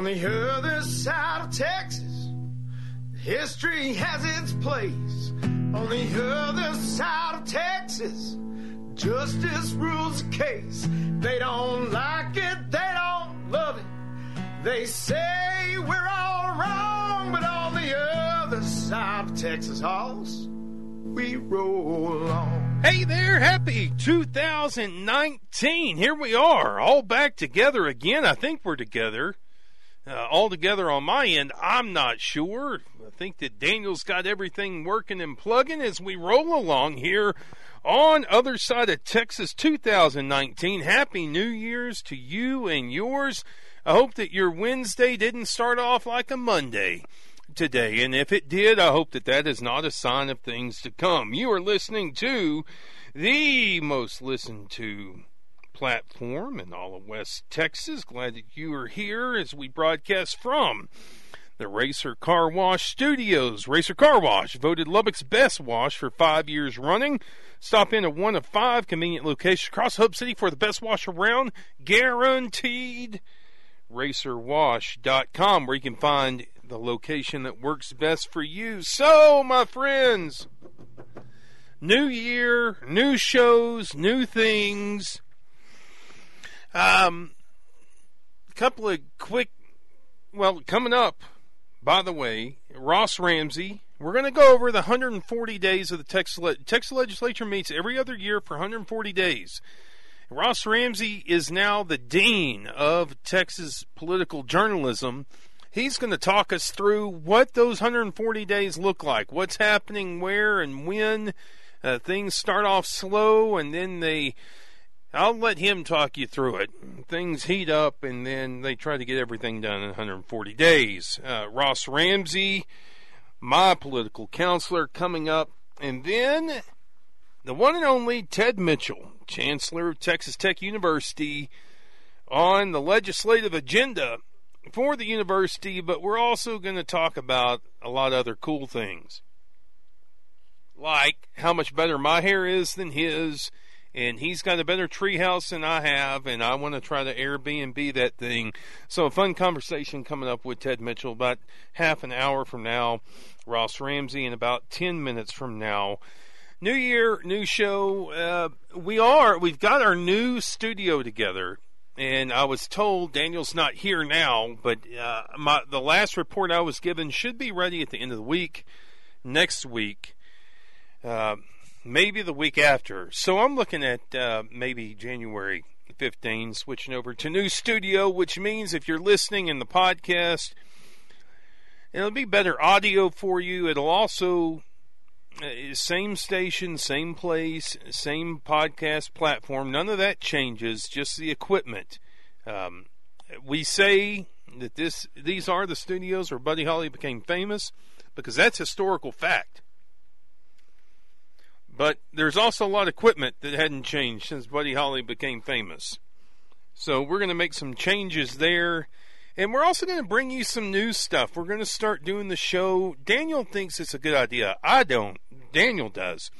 On the other side of Texas, history has its place. On the other side of Texas, justice rules the case. They don't like it, they don't love it. They say we're all wrong, but on the other side of Texas Hoss, we roll on. Hey there, happy 2019. Here we are, all back together again. I think we're together. Uh, all together on my end, I'm not sure. I think that Daniel's got everything working and plugging as we roll along here on other side of Texas 2019. Happy New Year's to you and yours. I hope that your Wednesday didn't start off like a Monday today. And if it did, I hope that that is not a sign of things to come. You are listening to the most listened to platform in all of West Texas. Glad that you are here as we broadcast from the Racer Car Wash Studios. Racer Car Wash, voted Lubbock's best wash for five years running. Stop in at one of five convenient locations across Hub City for the best wash around, guaranteed. RacerWash.com, where you can find the location that works best for you. So, my friends, new year, new shows, new things. Um, a couple of quick, well, coming up, by the way, Ross Ramsey. We're going to go over the 140 days of the Texas, Texas legislature meets every other year for 140 days. Ross Ramsey is now the dean of Texas political journalism. He's going to talk us through what those 140 days look like, what's happening where and when. Uh, things start off slow and then they I'll let him talk you through it. Things heat up, and then they try to get everything done in 140 days. Uh, Ross Ramsey, my political counselor, coming up, and then the one and only Tedd Mitchell, Chancellor of Texas Tech University, on the legislative agenda for the university, but we're also going to talk about a lot of other cool things. Like how much better my hair is than his and he's got a better treehouse than I have, and I want to try to Airbnb that thing. So a fun conversation coming up with Tedd Mitchell about half an hour from now. Ross Ramsey in about ten minutes from now. New year, new show. Uh, we are. We've got our new studio together, and I was told Daniel's not here now, but uh, my the last report I was given should be ready at the end of the week, next week. Uh, maybe the week after. So I'm looking at uh, maybe January 15, switching over to new studio, which means if you're listening in the podcast, it'll be better audio for you. It'll also uh, same station, same place, same podcast platform. None of that changes. Just the equipment. Um, we say that this these are the studios where Buddy Holly became famous because that's historical fact. But there's also a lot of equipment that hadn't changed since Buddy Holly became famous. So we're going to make some changes there. And we're also going to bring you some new stuff. We're going to start doing the show. Daniel thinks it's a good idea. I don't. Daniel does.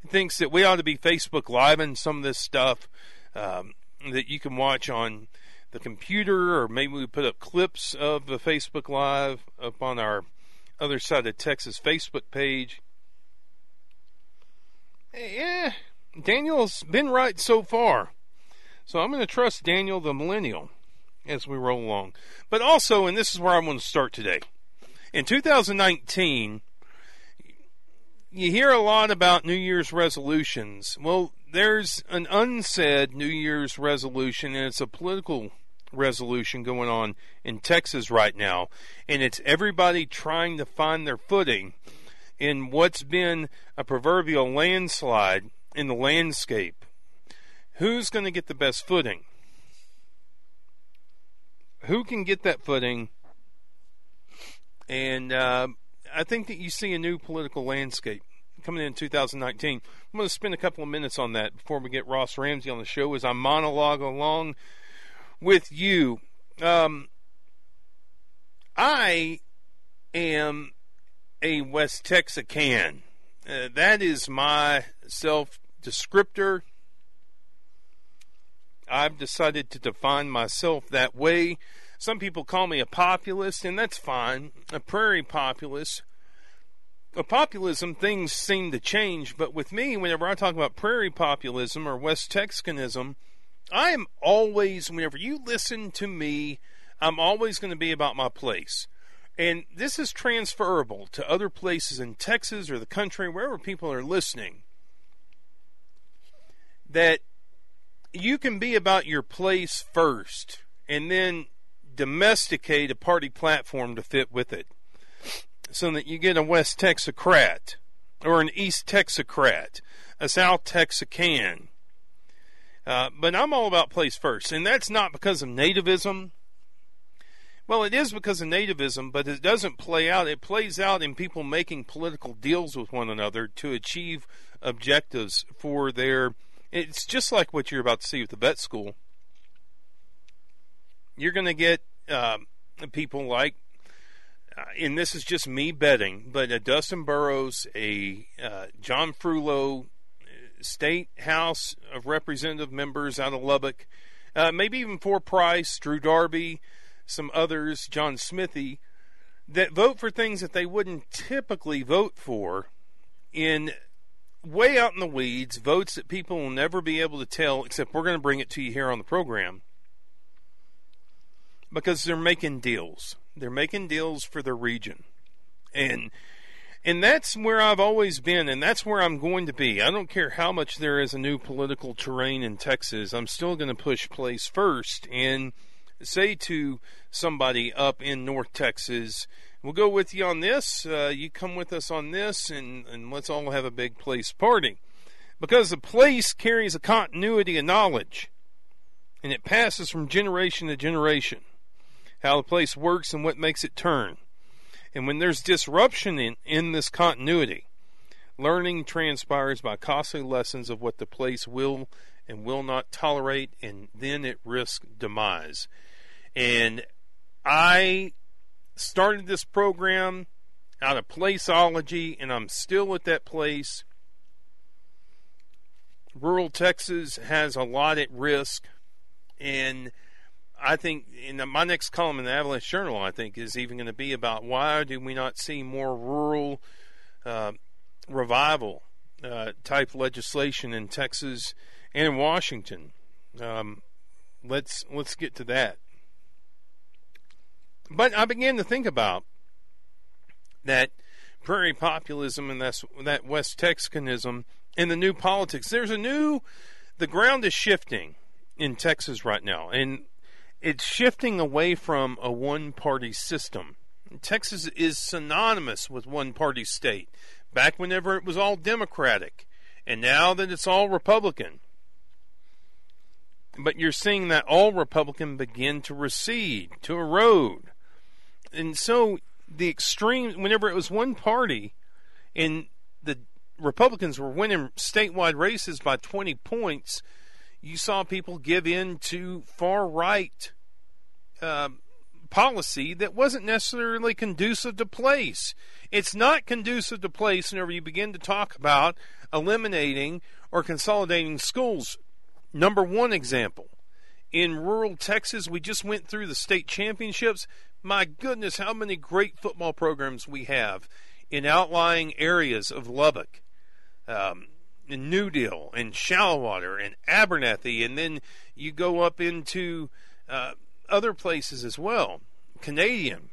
He thinks that we ought to be Facebook Live and some of this stuff um, that you can watch on the computer, or maybe we put up clips of the Facebook Live up on our other side of Texas Facebook page yeah, Daniel's been right so far. So I'm going to trust Daniel the millennial as we roll along. But also, and this is where I want to start today. In 2019, you hear a lot about New Year's resolutions. Well, there's an unsaid New Year's resolution, and it's a political resolution going on in Texas right now. And it's everybody trying to find their footing in what's been a proverbial landslide in the landscape. Who's going to get the best footing? Who can get that footing? And uh, I think that you see a new political landscape coming in 2019. I'm going to spend a couple of minutes on that before we get Ross Ramsey on the show as I monologue along with you. Um, I am a West Texican. Uh, that is my self descriptor. I've decided to define myself that way. some people call me a populist, and that's fine, a prairie populist. A populism, things seem to change, but with me, whenever I talk about prairie populism or West Texanism, I am always, whenever you listen to me, I'm always going to be about my place. And this is transferable to other places in Texas or the country, wherever people are listening. That you can be about your place first and then domesticate a party platform to fit with it so that you get a West Texacrat or an East Texacrat, a South Texacan. Uh, but I'm all about place first, and that's not because of nativism. Well, it is because of nativism, but it doesn't play out. It plays out in people making political deals with one another to achieve objectives for their. It's just like what you're about to see with the vet school. You're going to get uh, people like, uh, and this is just me betting, but a Dustin Burrows, a uh, John Frullo, state House of Representative members out of Lubbock, uh, maybe even Four Price, Drew Darby some others, John Smithee, that vote for things that they wouldn't typically vote for in way out in the weeds, votes that people will never be able to tell, except we're going to bring it to you here on the program. Because they're making deals. They're making deals for their region. And and that's where I've always been, and that's where I'm going to be. I don't care how much there is a new political terrain in Texas. I'm still going to push place first. And say to somebody up in North Texas, we'll go with you on this, uh, you come with us on this, and, and let's all have a big place party. Because the place carries a continuity of knowledge, and it passes from generation to generation. How the place works and what makes it turn. And when there's disruption in, in this continuity, learning transpires by costly lessons of what the place will and will not tolerate, and then it risks demise. And I started this program out of placeology, and I'm still at that place. Rural Texas has a lot at risk, and I think in the, my next column in the Avalanche Journal, I think, is even going to be about why do we not see more rural uh, revival uh, type legislation in Texas and in Washington. Um, let's let's get to that. But I began to think about that prairie populism and that's that West Texanism and the new politics. There's a new, the ground is shifting in Texas right now, and it's shifting away from a one party system. Texas is synonymous with one party state. Back whenever it was all Democratic, and now that it's all Republican. But you're seeing that all Republican begin to recede, to erode and so the extreme, whenever it was one party, and the Republicans were winning statewide races by 20 points, you saw people give in to far right uh, policy that wasn't necessarily conducive to place. It's not conducive to place whenever you begin to talk about eliminating or consolidating schools. Number one example in rural Texas, we just went through the state championships. My goodness, how many great football programs we have in outlying areas of Lubbock, um, in New Deal, and Shallowater, and Abernathy, and then you go up into uh, other places as well. Canadian.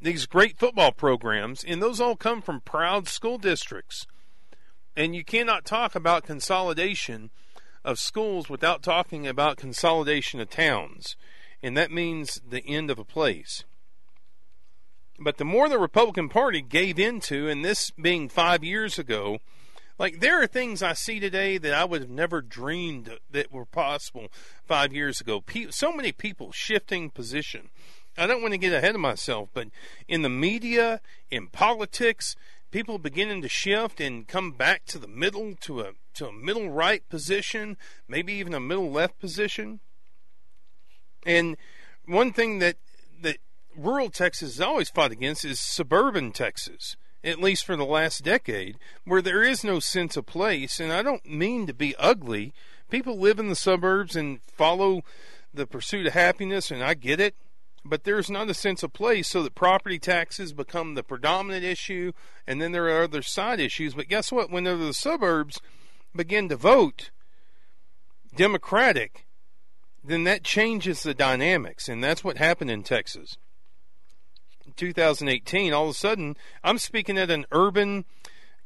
These great football programs, and those all come from proud school districts. And you cannot talk about consolidation of schools without talking about consolidation of towns and that means the end of a place. But the more the Republican Party gave into, and this being five years ago, like there are things I see today that I would have never dreamed that were possible five years ago. so many people shifting position. I don't want to get ahead of myself, but in the media, in politics, people beginning to shift and come back to the middle to a to a middle right position, maybe even a middle left position. And one thing that that rural Texas has always fought against is suburban Texas, at least for the last decade, where there is no sense of place. And I don't mean to be ugly. People live in the suburbs and follow the pursuit of happiness, and I get it. But there's not a sense of place so that property taxes become the predominant issue, and then there are other side issues. But guess what? When the suburbs begin to vote Democratic, then that changes the dynamics, and that's what happened in Texas. 2018, all of a sudden, I'm speaking at an urban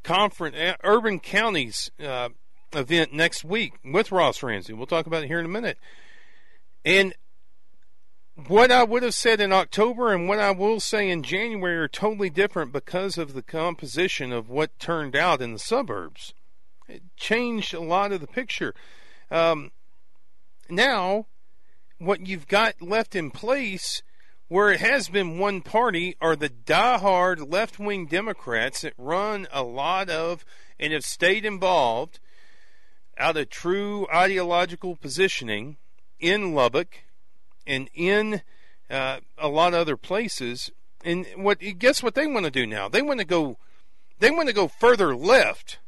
conference, uh, urban counties uh, event next week with Ross Ramsey. We'll talk about it here in a minute. And what I would have said in October and what I will say in January are totally different because of the composition of what turned out in the suburbs. It changed a lot of the picture. Um, now, what you've got left in place where it has been one party are the die-hard left-wing Democrats that run a lot of and have stayed involved out of true ideological positioning in Lubbock and in uh, a lot of other places. And what guess what they want to do now? They want to go they want to go further left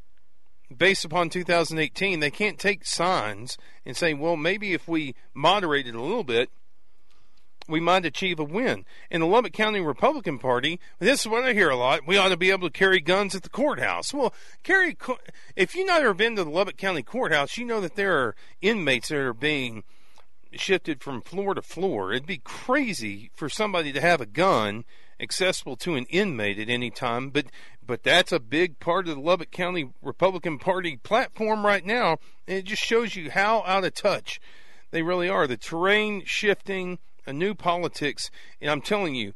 based upon 2018. They can't take signs and say, well, maybe if we moderate it a little bit, we might achieve a win. In the Lubbock County Republican Party, this is what I hear a lot. We ought to be able to carry guns at the courthouse. Well, carry if you've never been to the Lubbock County Courthouse, you know that there are inmates that are being shifted from floor to floor. It'd be crazy for somebody to have a gun accessible to an inmate at any time, but but that's a big part of the Lubbock County Republican Party platform right now, and it just shows you how out of touch they really are. The terrain shifting, a new politics, and I'm telling you,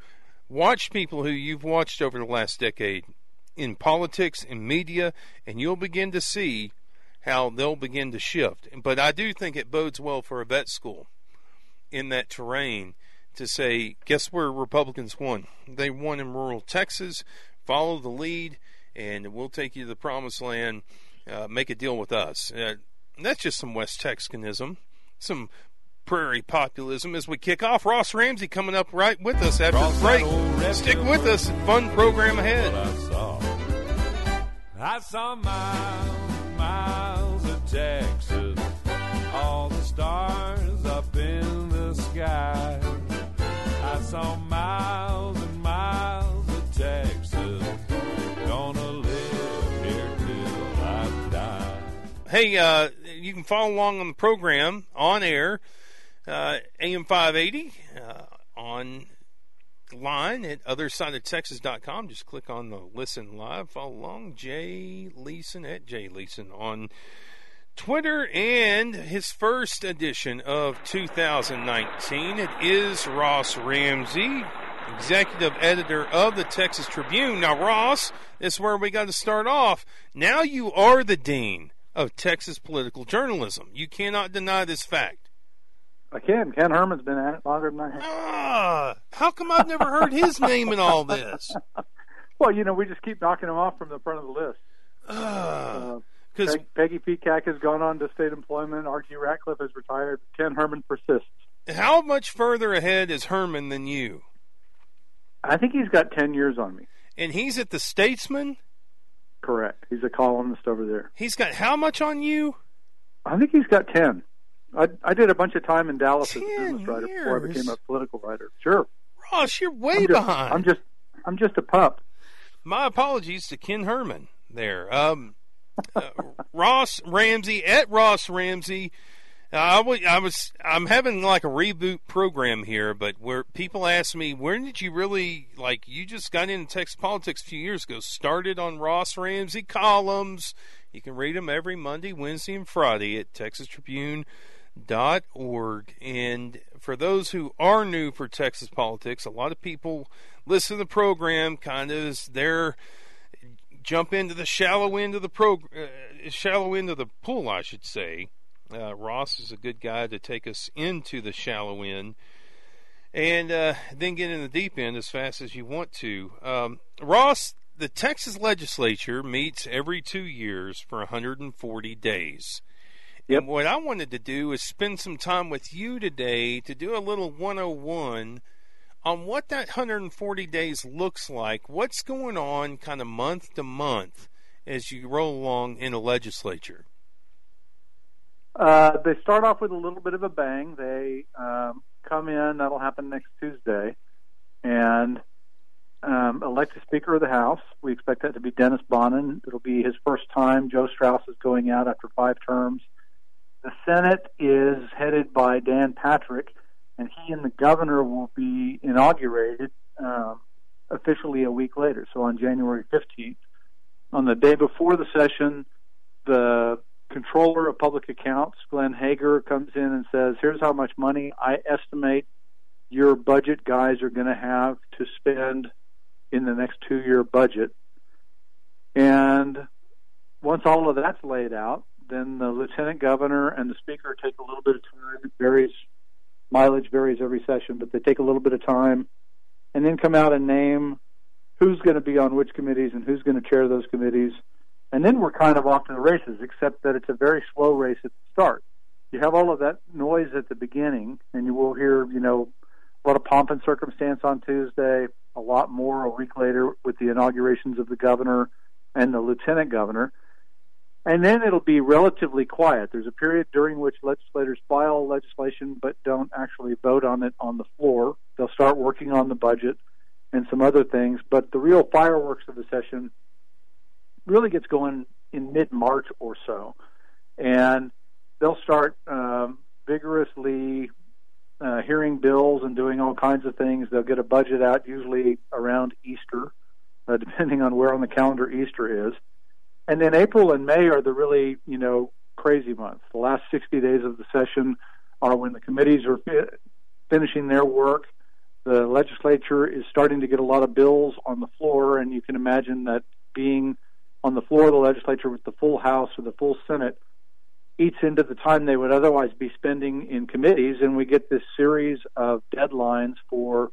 watch people who you've watched over the last decade in politics and media, and you'll begin to see how they'll begin to shift. But I do think it bodes well for a vet school in that terrain to say, guess where Republicans won? They won in rural Texas. Follow the lead, and we'll take you to the promised land. Uh, make a deal with us. Uh, that's just some West Texanism, some prairie populism as we kick off. Ross Ramsey coming up right with us after the break. Stick with us. Fun program ahead. I saw, I saw miles, miles of Texas, all the stars up in the sky. I saw miles and miles Hey, uh, you can follow along on the program on air, uh, AM 580, uh, on line at othersideoftexas.com. Just click on the listen live. Follow along. Jay Leeson at Jay Leeson on Twitter and his first edition of 2019. It is Ross Ramsey, executive editor of the Texas Tribune. Now, Ross, this is where we got to start off. Now you are the dean of Texas political journalism. You cannot deny this fact. I can. Ken Herman's been at it longer than I have. Ah, how come I've never heard his name in all this? Well, you know, we just keep knocking him off from the front of the list. Ah, Uh, Because Peg, Peggy Peacock has gone on to state employment. R.G. Ratcliffe has retired. Ken Herman persists. how much further ahead is Herman than you? I think he's got 10 years on me. And he's at the Statesman. Correct. He's a columnist over there. He's got how much on you? I think he's got 10. I, I did a bunch of time in Dallas as a 10 business writer before I became a political writer. Sure. Ross, you're way I'm just, behind. I'm just I'm just a pup. My apologies to Ken Herman there. Um, uh, Ross Ramsey at Ross Ramsey. I wa- I was I'm having like a reboot program here, but where people ask me, when did you really like? You just got into Texas politics a few years ago. Started on Ross Ramsey columns. You can read them every Monday, Wednesday, and Friday at TexasTribune.org. And for those who are new for Texas politics, a lot of people listen to the program kind of their jump into the shallow end of the pro, uh, shallow end of the pool, I should say. Uh, Ross is a good guy to take us into the shallow end, and uh, then get in the deep end as fast as you want to. Um, Ross, the Texas legislature meets every two years for 140 days. Yep. And what I wanted to do is spend some time with you today to do a little 101 on what that 140 days looks like, what's going on kind of month to month as you roll along in the legislature. Uh, they start off with a little bit of a bang. They um, come in. That'll happen next Tuesday, and um, elect a Speaker of the House. We expect that to be Dennis Bonnen. It'll be his first time. Joe Straus is going out after five terms. The Senate is headed by Dan Patrick, and he and the governor will be inaugurated um, officially a week later, so on January 15th. On the day before the session, the comptroller of public accounts, Glenn Hegar, comes in and says, Here's how much money I estimate your budget guys are going to have to spend in the next two year budget. And once all of that's laid out, then the lieutenant governor and the speaker take a little bit of time. It varies, mileage varies every session, but they take a little bit of time and then come out and name who's going to be on which committees and who's going to chair those committees. And then we're kind of off to the races, except that it's a very slow race at the start. You have all of that noise at the beginning, and you will hear, you know, a lot of pomp and circumstance on Tuesday, a lot more a week later with the inaugurations of the governor and the lieutenant governor. And then it'll be relatively quiet. There's a period during which legislators file legislation but don't actually vote on it on the floor. They'll start working on the budget and some other things, but the real fireworks of the session really gets going in mid March or so. And they'll start um, vigorously uh, hearing bills and doing all kinds of things. They'll get a budget out usually around Easter, uh, depending on where on the calendar Easter is. And then April and May are the really, you know, crazy months. The last 60 days of the session are when the committees are fi- finishing their work. The legislature is starting to get a lot of bills on the floor, and you can imagine that being on the floor of the legislature with the full House or the full Senate eats into the time they would otherwise be spending in committees, and we get this series of deadlines for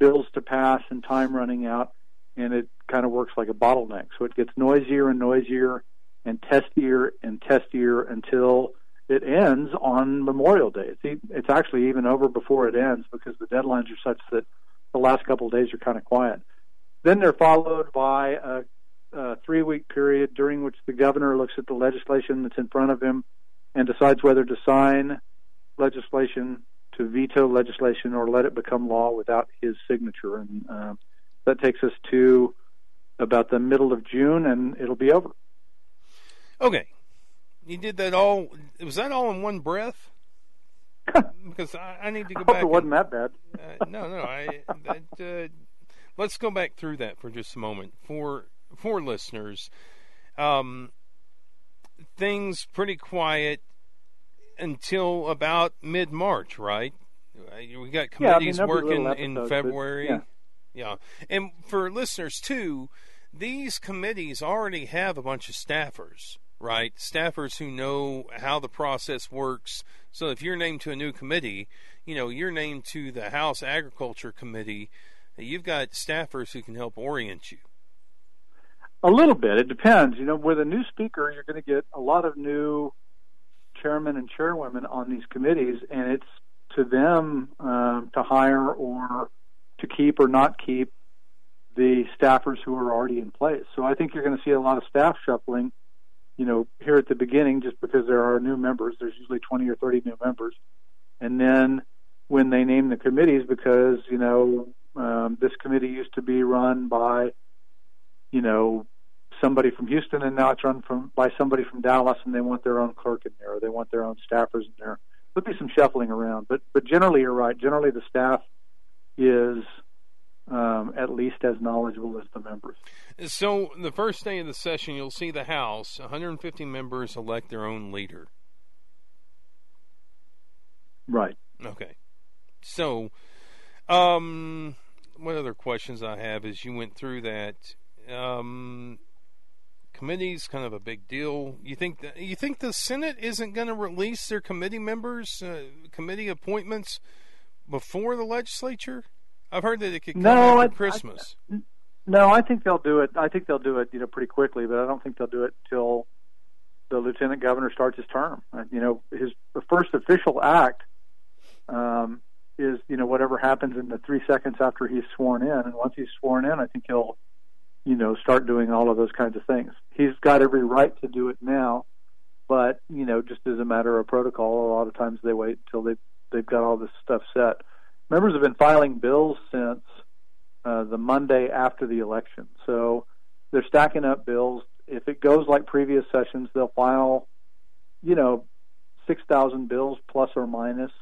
bills to pass and time running out, and it kind of works like a bottleneck. So it gets noisier and noisier and testier and testier until it ends on Memorial Day. It's, actually even over before it ends because the deadlines are such that the last couple of days are kind of quiet. Then they're followed by a, a three week period during which the governor looks at the legislation that's in front of him and decides whether to sign legislation, to veto legislation, or let it become law without his signature. And uh, that takes us to about the middle of June, and it'll be over. Okay, you did that all. Was that all in one breath? because I, I, need to go I back. it wasn't and, that bad. uh, no, no. I that, uh, let's go back through that for just a moment for for listeners. Um, things pretty quiet until about mid March, right? Uh, we got committees yeah, I mean, working in February. yeah. yeah. And for listeners too, these committees already have a bunch of staffers, right? Staffers who know how the process works. So if you're named to a new committee, you know, you're named to the House Agriculture Committee, you've got staffers who can help orient you. A little bit. It depends. You know, with a new speaker, you're going to get a lot of new chairmen and chairwomen on these committees, and it's to them um, to hire or to keep or not keep the staffers who are already in place. So I think you're going to see a lot of staff shuffling, you know, here at the beginning, just because there are new members. There's usually 20 or 30 new members, and then when they name the committees, because you know um, this committee used to be run by, you know, somebody from Houston, and now it's run from by somebody from Dallas, and they want their own clerk in there, or they want their own staffers in there. There'll be some shuffling around, but but generally, you're right. Generally, the staff is um, at least as knowledgeable as the members. So, the first day of the session, you'll see the House. 150 members elect their own leader. Right. Okay. So, um, what other questions I have is you went through that? Um, committees kind of a big deal. You think that, you think the Senate isn't going to release their committee members, uh, committee appointments before the legislature? I've heard that it could come no, after I, Christmas. I, no, I think they'll do it. I think they'll do it, you know, pretty quickly. But I don't think they'll do it till the lieutenant governor starts his term. Uh, you know, his the first official act um, is you know whatever happens in the three seconds after he's sworn in, and once he's sworn in, I think he'll you know, start doing all of those kinds of things. He's got every right to do it now, but you know, just as a matter of protocol, a lot of times they wait until they they've got all this stuff set. Members have been filing bills since uh, the Monday after the election, so they're stacking up bills. If it goes like previous sessions, they'll file, you know, six thousand bills plus or minus,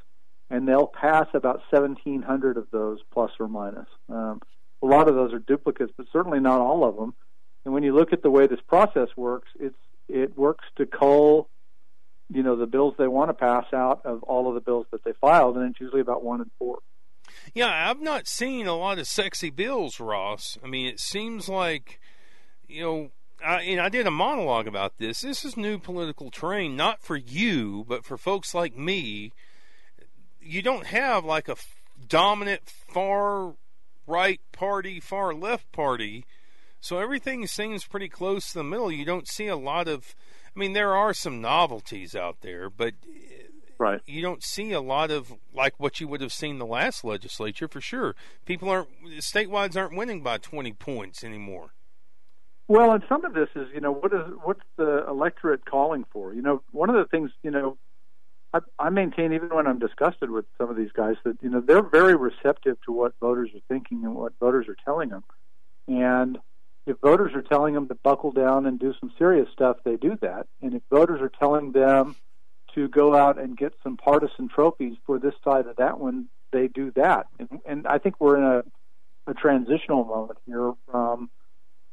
and they'll pass about seventeen hundred of those plus or minus. Um, a lot of those are duplicates, but certainly not all of them. And when you look at the way this process works, it's it works to cull, you know, the bills they want to pass out of all of the bills that they filed, and it's usually about one in four. Yeah, I've not seen a lot of sexy bills, Ross. I mean, it seems like, you know, I, and I did a monologue about this. This is new political terrain, not for you, but for folks like me. You don't have like a dominant far right party, far left party so everything seems pretty close to the middle. You don't see a lot of, I mean, there are some novelties out there, but right. you don't see a lot of like what you would have seen the last legislature for sure. People aren't statewide aren't winning by 20 points anymore. Well, and some of this is, you know, what is what's the electorate calling for? You know, one of the things, you know, I, I maintain even when I'm disgusted with some of these guys that you know they're very receptive to what voters are thinking and what voters are telling them, and if voters are telling them to buckle down and do some serious stuff, they do that. And if voters are telling them to go out and get some partisan trophies for this side or that one, they do that. And, and I think we're in a, a transitional moment here from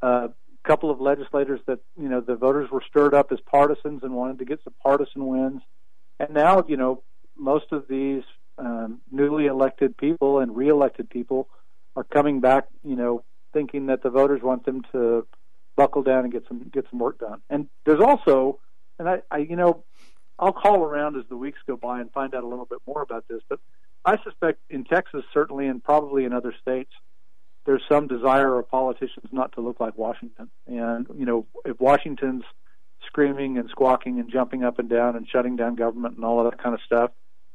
a couple of legislators that, you know, the voters were stirred up as partisans and wanted to get some partisan wins. And now, you know, most of these um, newly elected people and reelected people are coming back, you know, thinking that the voters want them to buckle down and get some get some work done. And there's also, and I, I you know, I'll call around as the weeks go by and find out a little bit more about this. But I suspect in Texas, certainly, and probably in other states, there's some desire of politicians not to look like Washington. And you know, if Washington's screaming and squawking and jumping up and down and shutting down government and all of that kind of stuff,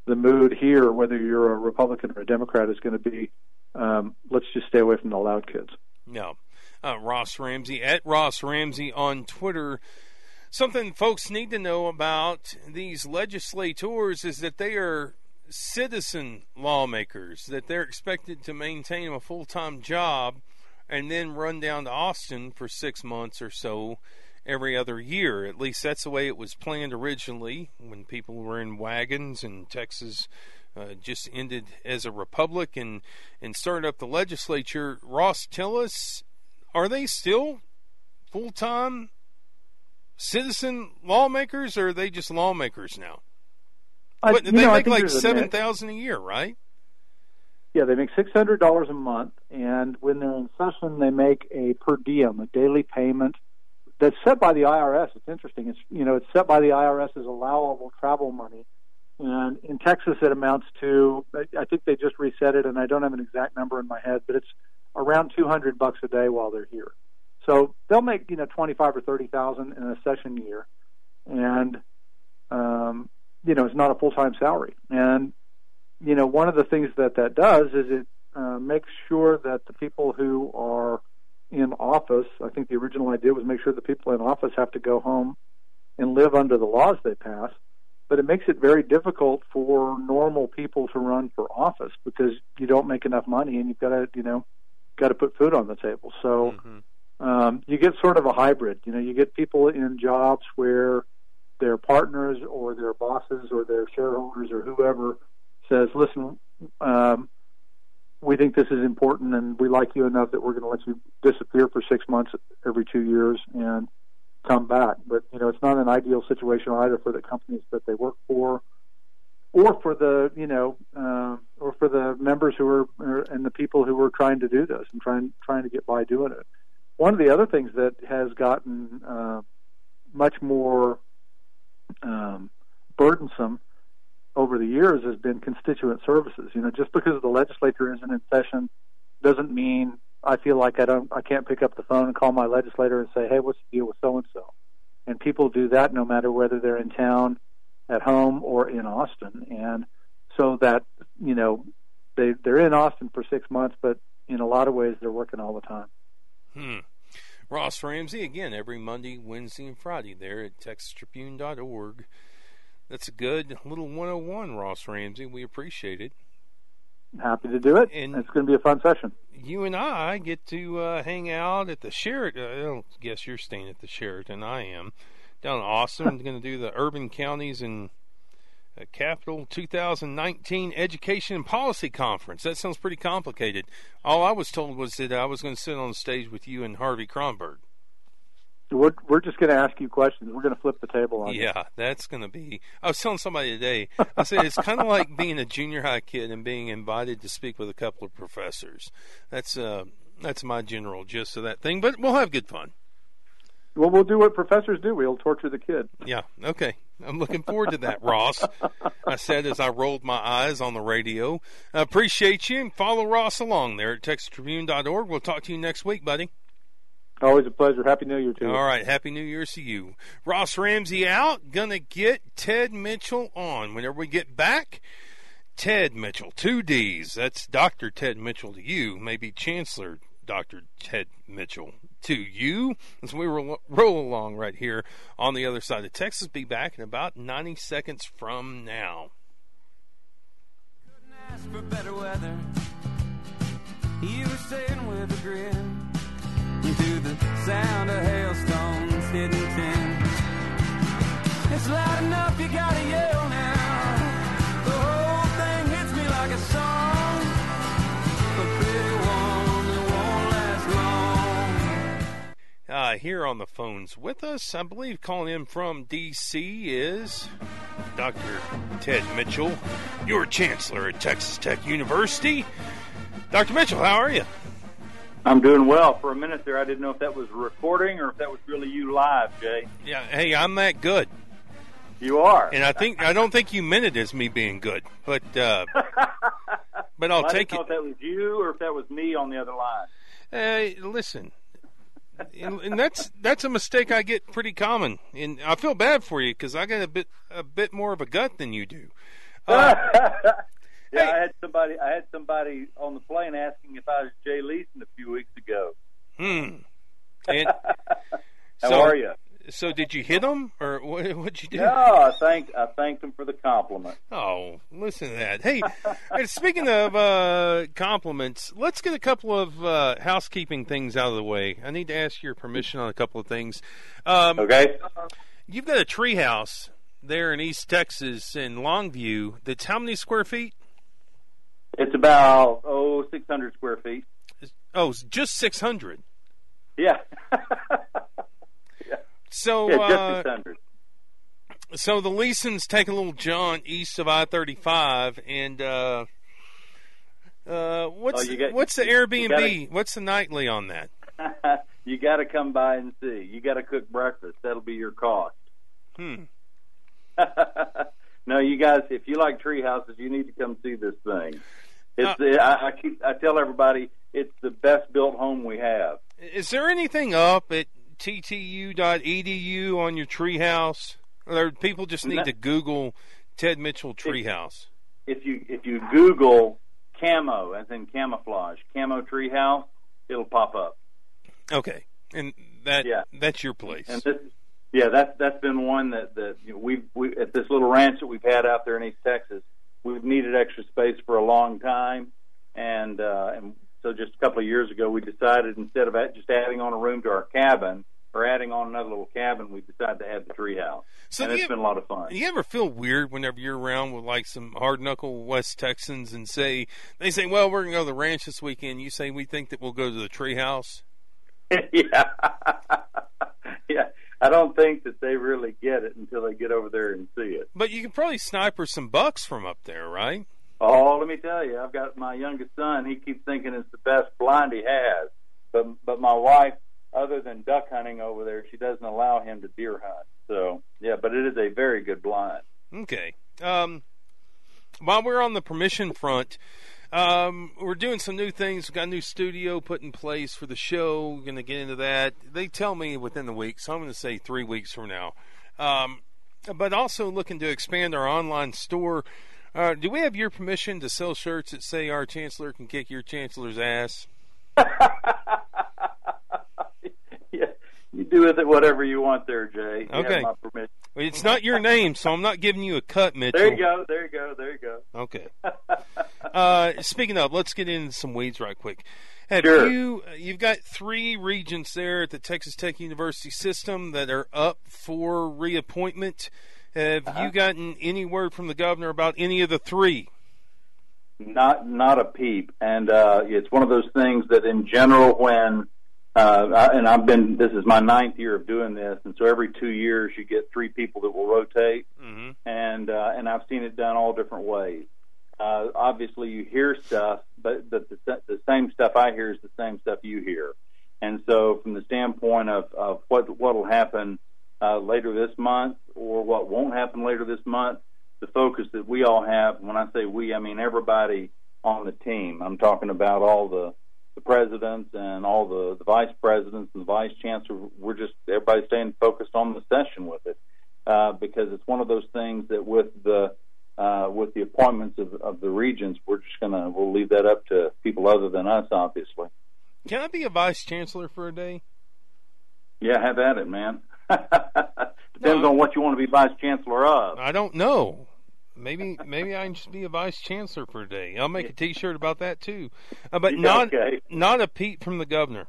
the mood here, whether you're a Republican or a Democrat, is going to be um, let's just stay away from the loud kids. No. Uh, Ross Ramsey at Ross Ramsey on Twitter. Something folks need to know about these legislators is that they are citizen lawmakers, that they're expected to maintain a full time job and then run down to Austin for six months or so every other year. At least that's the way it was planned originally when people were in wagons and Texas uh, just ended as a republic and and started up the legislature. Ross, tell us, are they still full time citizen lawmakers, or are they just lawmakers now? I, but they know, make like seven thousand a year, right? Yeah, they make six hundred dollars a month, and when they're in session, they make a per diem, a daily payment that's set by the IRS. It's interesting. It's you know it's set by the IRS as allowable travel money, and in Texas, it amounts to, I think they just reset it, and I don't have an exact number in my head, but it's around 200 bucks a day while they're here. So they'll make, you know, 25 or 30,000 in a session year. And, um, you know, it's not a full-time salary. And, you know, one of the things that that does is it uh, makes sure that the people who are in office, I think the original idea was make sure the people in office have to go home and live under the laws they pass but it makes it very difficult for normal people to run for office because you don't make enough money and you've got to you know got to put food on the table so mm-hmm. um, you get sort of a hybrid you know you get people in jobs where their partners or their bosses or their shareholders or whoever says listen um, we think this is important and we like you enough that we're going to let you disappear for six months every two years and come back. But you know, it's not an ideal situation either for the companies that they work for, or for the you know, uh, or for the members who are and the people who are trying to do this and trying trying to get by doing it. One of the other things that has gotten uh, much more um, burdensome over the years has been constituent services. You know, just because the legislature isn't in session doesn't mean I feel like I don't, I can't pick up the phone and call my legislator and say, "Hey, what's the deal with so and so?" And people do that no matter whether they're in town, at home, or in Austin. And so that you know, they they're in Austin for six months, but in a lot of ways they're working all the time. Hmm. Ross Ramsey, again, every Monday, Wednesday, and Friday there at TexasTribune.org. That's a good little 101, Ross Ramsey. We appreciate it. Happy to do it. And- it's going to be a fun session. You and I get to uh, hang out at the Sheraton. I don't guess you're staying at the Sheraton. I am. Down in Austin, going to do the Urban Counties and uh, Capital 2019 Education and Policy Conference. That sounds pretty complicated. All I was told was that I was going to sit on the stage with you and Harvey Kronberg. We're, we're just going to ask you questions. We're going to flip the table on you. Yeah, that's going to be. I was telling somebody today. I said it's kind of like being a junior high kid and being invited to speak with a couple of professors. That's uh, that's my general gist of that thing. But we'll have good fun. Well, we'll do what professors do. We'll torture the kid. Yeah. Okay. I'm looking forward to that, Ross. I said as I rolled my eyes on the radio. I appreciate you and follow Ross along there at TexasTribune.org. We'll talk to you next week, buddy. Always a pleasure. Happy New Year to you. All right. Happy New Year's to you. Ross Ramsey out. Gonna get Tedd Mitchell on. Whenever we get back, Tedd Mitchell, two D's. That's Dr. Tedd Mitchell to you, maybe Chancellor Dr. Tedd Mitchell to you as we roll, roll along right here on the other side of Texas. Be back in about 90 seconds from now. ask for better weather. You were saying with a grin to the sound of hailstones hitting tin. It's loud enough, you gotta yell now. The whole thing hits me like a song. A pretty one that won't last long. Uh, here on the phones with us, I believe calling in from D.C. is Dr. Tedd Mitchell, your Chancellor at Texas Tech University. Dr. Mitchell, how are you? I'm doing well. For a minute there, I didn't know if that was recording or if that was really you live, Jay. Yeah, hey, I'm that good. You are. And I think I don't think you meant it as me being good, but uh, but I'll I take didn't know it. if that was you or if that was me on the other line. Hey, listen, and, and that's that's a mistake I get pretty common, and I feel bad for you because I got a bit a bit more of a gut than you do. Uh, yeah. I had somebody. I had somebody on the plane asking if I was Jay Leeson a few weeks ago. hmm. And How so, are you? So did you hit him or what? What'd you do? No, I thanked I thanked him for the compliment. Oh, listen to that. Hey, hey, speaking of uh, compliments, let's get a couple of uh, housekeeping things out of the way. I need to ask your permission on a couple of things. Um, Okay. You've got a treehouse there in East Texas in Longview. That's how many square feet? It's about oh six hundred square feet. Oh, just six hundred. Yeah. So, yeah, just uh, six hundred. so the Leesons take a little jaunt east of I thirty five, and uh, uh, what's Oh, got- what's the Airbnb? gotta- what's the nightly on that? you got to come by and see. You got to cook breakfast. That'll be your cost. Hmm. no, you guys, if you like tree houses, you need to come see this thing. It's Uh, I, I keep I tell everybody it's the best built home we have. Is there anything up at ttu.edu on your treehouse? Or people just need No. to Google Tedd Mitchell Treehouse. If you if you Google camo as in camouflage camo tree house, it'll pop up. Okay, and that Yeah. that's your place. And this, yeah, that's that's been one that that you know, we've we at this little ranch that we've had out there in East Texas. We've needed extra space for a long time, and uh, and so just a couple of years ago, we decided instead of just adding on a room to our cabin or adding on another little cabin, we decided to add the tree house, So and it's you- been a lot of fun. Do you ever feel weird whenever you're around with like some hard knuckle West Texans and say they say, "Well, we're gonna go to the ranch this weekend." You say, "We think that we'll go to the treehouse." yeah, yeah. I don't think that they really get it until they get over there and see it. But you can probably sniper some bucks from up there, right? Oh, let me tell you, I've got my youngest son. He keeps thinking it's the best blind he has, but but my wife, other than duck hunting over there, she doesn't allow him to deer hunt. So yeah, but it is a very good blind. Okay. Um, while we're on the permission front, um, we're doing some new things. We've got a new studio put in place for the show. We're going to get into that. They tell me within the week, so I'm going to say three weeks from now. Um, but also looking to expand our online store. Uh, do we have your permission to sell shirts that say our chancellor can kick your chancellor's ass? yeah, you do with it whatever you want there, Jay. You Okay. my permission. It's not your name, so I'm not giving you a cut, Mitchell. There you go. There you go. There you go. Okay. Uh, speaking of, let's get into some weeds right quick. Have Sure. you? You've got three regents there at the Texas Tech University system that are up for reappointment. Have Uh-huh. you gotten any word from the governor about any of the three? Not not a peep, and uh, it's one of those things that, in general, when uh, I, and I've been this is my ninth year of doing this, and so every two years you get three people that will rotate, Mm-hmm. and uh, and I've seen it done all different ways. Uh, obviously, you hear stuff, but but the, the same stuff I hear is the same stuff you hear, and so from the standpoint of, of what what will happen uh, later this month or what won't happen later this month, the focus that we all have. When I say we, I mean everybody on the team. I'm talking about all the the presidents and all the, the vice presidents and the vice chancellor. We're just everybody staying focused on the session with it uh, because it's one of those things that with the uh, with the appointments of, of the regents, we're just gonna we'll leave that up to people other than us, obviously. Can I be a vice chancellor for a day? Yeah, have at it, man. Depends No. on what you want to be vice chancellor of. I don't know. Maybe maybe I can just be a vice chancellor for a day. I'll make a T-shirt about that too. Uh, but Yeah, not okay. not a peep from the governor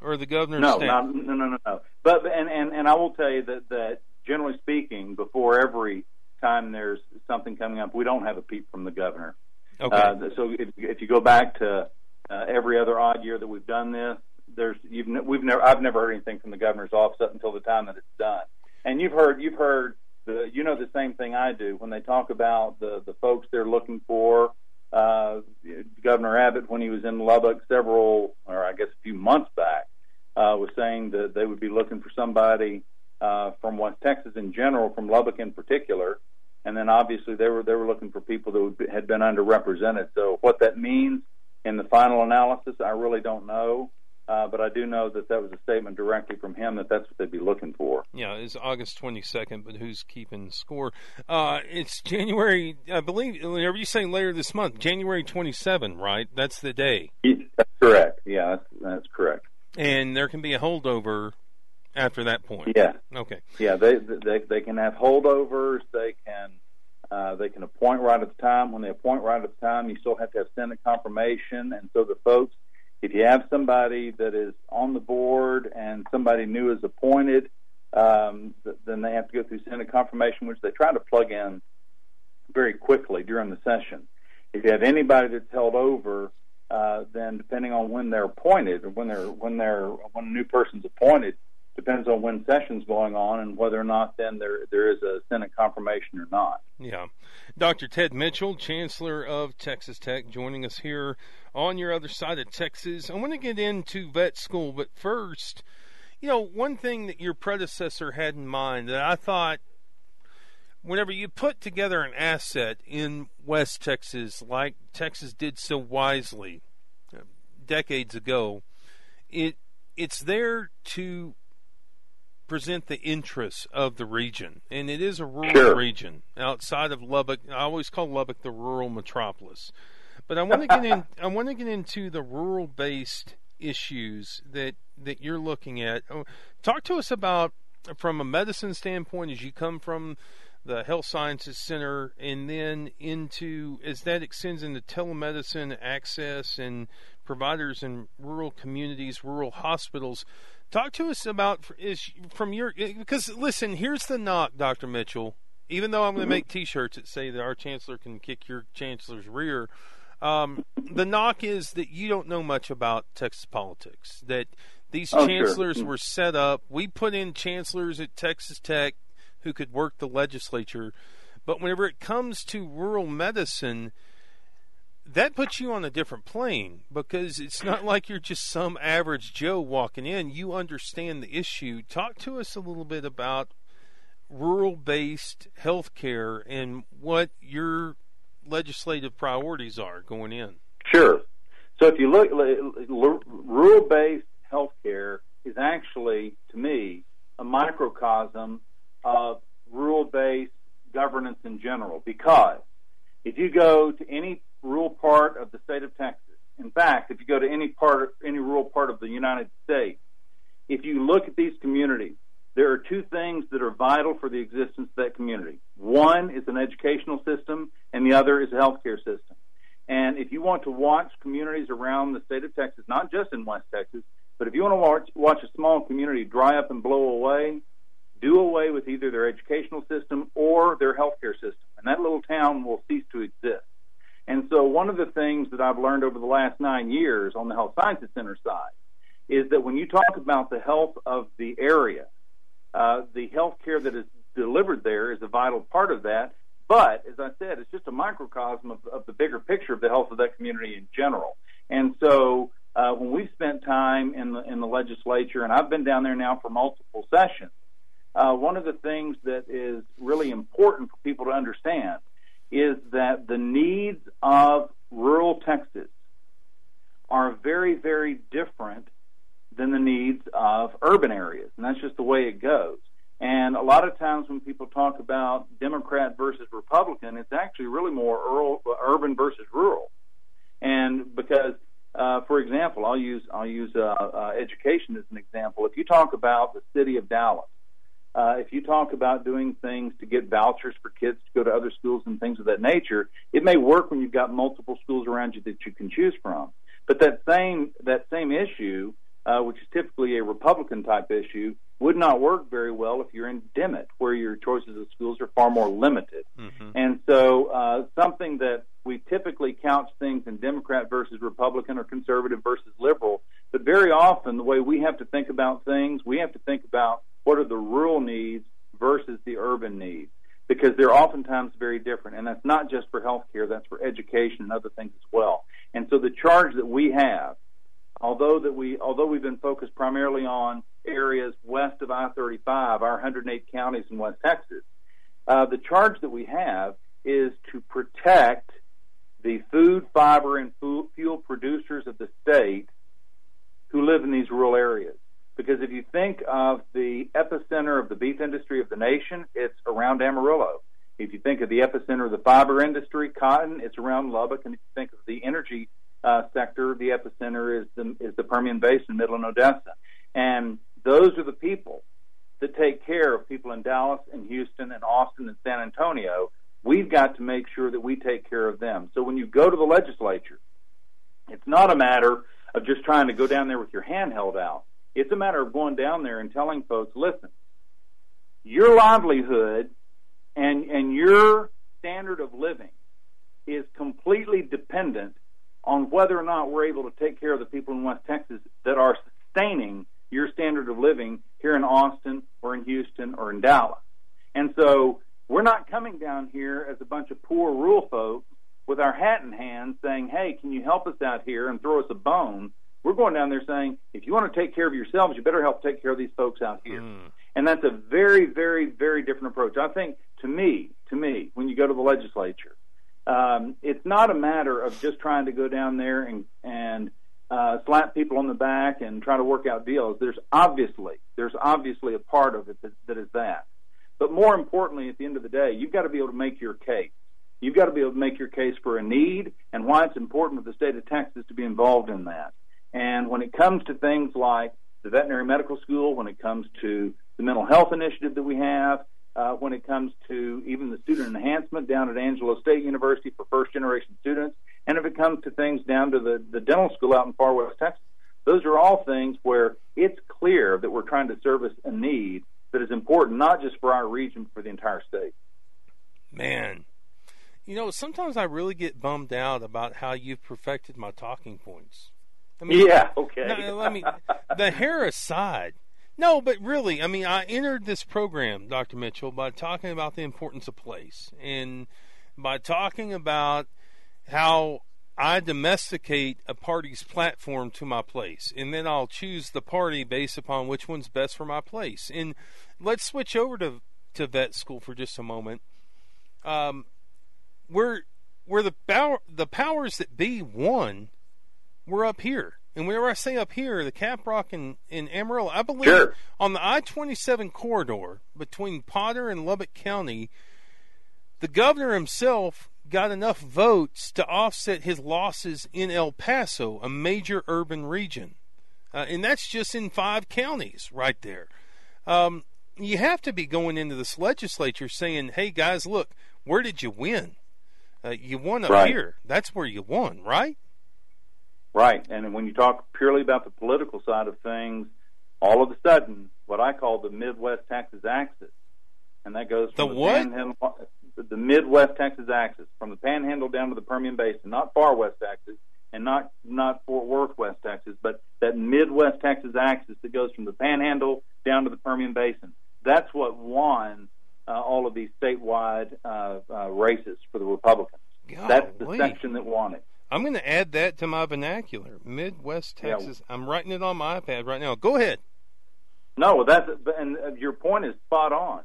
or the governor's No, not, no, no, no, no. But and, and and I will tell you that that generally speaking, before every time there's something coming up, we don't have a peep from the governor. okay. Uh, so if, if you go back to uh, every other odd year that we've done this, there's you've we've never I've never heard anything from the governor's office up until the time that it's done. And you've heard you've heard the you know the same thing I do when they talk about the the folks they're looking for. Uh, Governor Abbott, when he was in Lubbock several, or I guess a few months back, uh, was saying that they would be looking for somebody uh, from West Texas in general, from Lubbock in particular, and then obviously they were they were looking for people that would be, had been underrepresented. So what that means in the final analysis, I really don't know. Uh, but I do know that that was a statement directly from him that that's what they'd be looking for. Yeah, it's August 22nd, but who's keeping score? Uh, it's January, I believe, whenever you saying later this month, January 27, right? That's the day. That's correct. Yeah, that's, that's correct. And there can be a holdover after that point. Yeah, Okay. yeah. They they they can have holdovers. They can uh, they can appoint right at the time. When they appoint right at the time, you still have to have Senate confirmation. And so the folks, if you have somebody that is on the board and somebody new is appointed, um, th- then they have to go through Senate confirmation, which they try to plug in very quickly during the session. If you have anybody that's held over, uh, then depending on when they're appointed or when they're when they're when a new person's appointed, depends on when session's going on and whether or not then there there is a Senate confirmation or not. Yeah. Dr. Tedd Mitchell, Chancellor of Texas Tech, joining us here on your other side of Texas. I want to get into vet school, but first, you know, one thing that your predecessor had in mind that I thought whenever you put together an asset in West Texas, like Texas did so wisely uh, decades ago, it it's there to present the interests of the region, and it is a rural Sure. region outside of Lubbock. I always call Lubbock the rural metropolis, but I want to get in. I want to get into the rural-based issues that that you're looking at. Oh, Talk to us about from a medicine standpoint as you come from the health sciences center and then into as that extends into telemedicine access and providers in rural communities rural hospitals talk to us about is from your because listen here's the knock dr mitchell even though i'm going to make t-shirts that say that our chancellor can kick your chancellor's rear um, the knock is that you don't know much about Texas politics. That these Oh, sure. chancellors were set up. We put in chancellors at Texas Tech who could work the legislature, but whenever it comes to rural medicine, that puts you on a different plane because it's not like you're just some average Joe walking in. You understand the issue. Talk to us a little bit about rural based health care and what your legislative priorities are going in. Sure. So if you look, rural-based healthcare is actually, to me, a microcosm of rural-based governance in general. Because if you go to any rural part of the state of Texas, in fact, if you go to any part, any rural part of the United States, if you look at these communities, there are two things that are vital for the existence of that community. One is an educational system, and the other is a healthcare system. And if you want to watch communities around the state of Texas, not just in West Texas, but if you want to watch, watch a small community dry up and blow away, do away with either their educational system or their healthcare system, and that little town will cease to exist. And so, one of the things that I've learned over the last nine years on the Health Sciences Center side is that when you talk about the health of the area, uh, the health care that is delivered there is a vital part of that. But as I said, it's just a microcosm of, of the bigger picture of the health of that community in general. And so, uh, when we've spent time in the in the legislature, and I've been down there now for multiple sessions, uh, one of the things that is really important for people to understand is that the needs of rural Texas are very, very different than the needs of urban areas, and that's just the way it goes. And a lot of times when people talk about Democrat versus Republican, it's actually really more rural, urban versus rural. And because, uh, for example, I'll use I'll use uh, uh, education as an example. If you talk about the city of Dallas, uh, if you talk about doing things to get vouchers for kids to go to other schools and things of that nature, it may work when you've got multiple schools around you that you can choose from. But that same that same issue, uh, which is typically a Republican type issue, would not work very well if you're in Dimmitt, where your choices of schools are far more limited. Mm-hmm. And so, uh, something that we typically couch things in Democrat versus Republican or conservative versus liberal, but very often the way we have to think about things, we have to think about what are the rural needs versus the urban needs? Because they're oftentimes very different and that's not just for healthcare that's for education and other things as well. And so the charge that we have although that we although we've been focused primarily on areas west of I-35 our 108 counties in West Texas uh, the charge that we have is to protect the food fiber and fuel producers of the state who live in these rural areas because if you think of the epicenter of the beef industry of the nation, it's around Amarillo. If you think of the epicenter of the fiber industry, cotton, it's around Lubbock. And if you think of the energy uh, sector, the epicenter is the, is the Permian Basin, Midland, Odessa. And those are the people that take care of people in Dallas and Houston and Austin and San Antonio. We've got to make sure that we take care of them. So when you go to the legislature, it's not a matter of just trying to go down there with your hand held out. It's a matter of going down there and telling folks, listen, your livelihood and and your standard of living is completely dependent on whether or not we're able to take care of the people in West Texas that are sustaining your standard of living here in Austin or in Houston or in Dallas. And so we're not coming down here as a bunch of poor rural folks with our hat in hand saying, hey, can you help us out here and throw us a bone? We're going down there saying, if you want to take care of yourselves, you better help take care of these folks out here. Mm. And that's a very, very, very different approach. I think, to me, to me, when you go to the legislature, um, it's not a matter of just trying to go down there and and uh, slap people on the back and try to work out deals. There's obviously there's obviously a part of it that, that is that. But more importantly, at the end of the day, you've got to be able to make your case. You've got to be able to make your case for a need and why it's important for the state of Texas to be involved in that. And when it comes to things like the veterinary medical school, when it comes to the mental health initiative that we have, uh, when it comes to even the student enhancement down at Angelo State University for first generation students, and if it comes to things down to the, the dental school out in far west Texas, those are all things where it's clear that we're trying to service a need that is important not just for our region, for the entire state. Man, you know, sometimes I really get bummed out about how you've perfected my talking points. I mean, yeah, okay. No, I mean, the hair aside, no, but really, I mean, I entered this program, Dr. Mitchell, by talking about the importance of place and by talking about how I domesticate a party's platform to my place, and then I'll choose the party based upon which one's best for my place. And let's switch over to to vet school for just a moment. Um, where where the power the powers that be won we're up here. And whenever I say up here, the Caprock and, in Amarillo, I believe sure. on the I 27 corridor between Potter and Lubbock County, the governor himself got enough votes to offset his losses in El Paso, a major urban region. uh, and that's just in five counties right there. Um, you have to be going into this legislature saying, "Hey guys, look, where did you win? Uh, you won up Right. here. That's where you won, right?" Right. And when you talk purely about the political side of things, all of a sudden, what I call the Midwest Texas axis, and that goes The from what? Panhandle, the Midwest Texas axis, from the Panhandle down to the Permian Basin, not far West Texas, and not not Fort Worth West Texas, but that Midwest Texas axis that goes from the Panhandle down to the Permian Basin. That's what won uh, all of these statewide uh, uh, races for the Republicans. That's the Golly. section that won it. I'm going to add that to my vernacular. Midwest Yeah. Texas. I'm writing it on my iPad right now. Go ahead. No, that's and uh, your point is spot on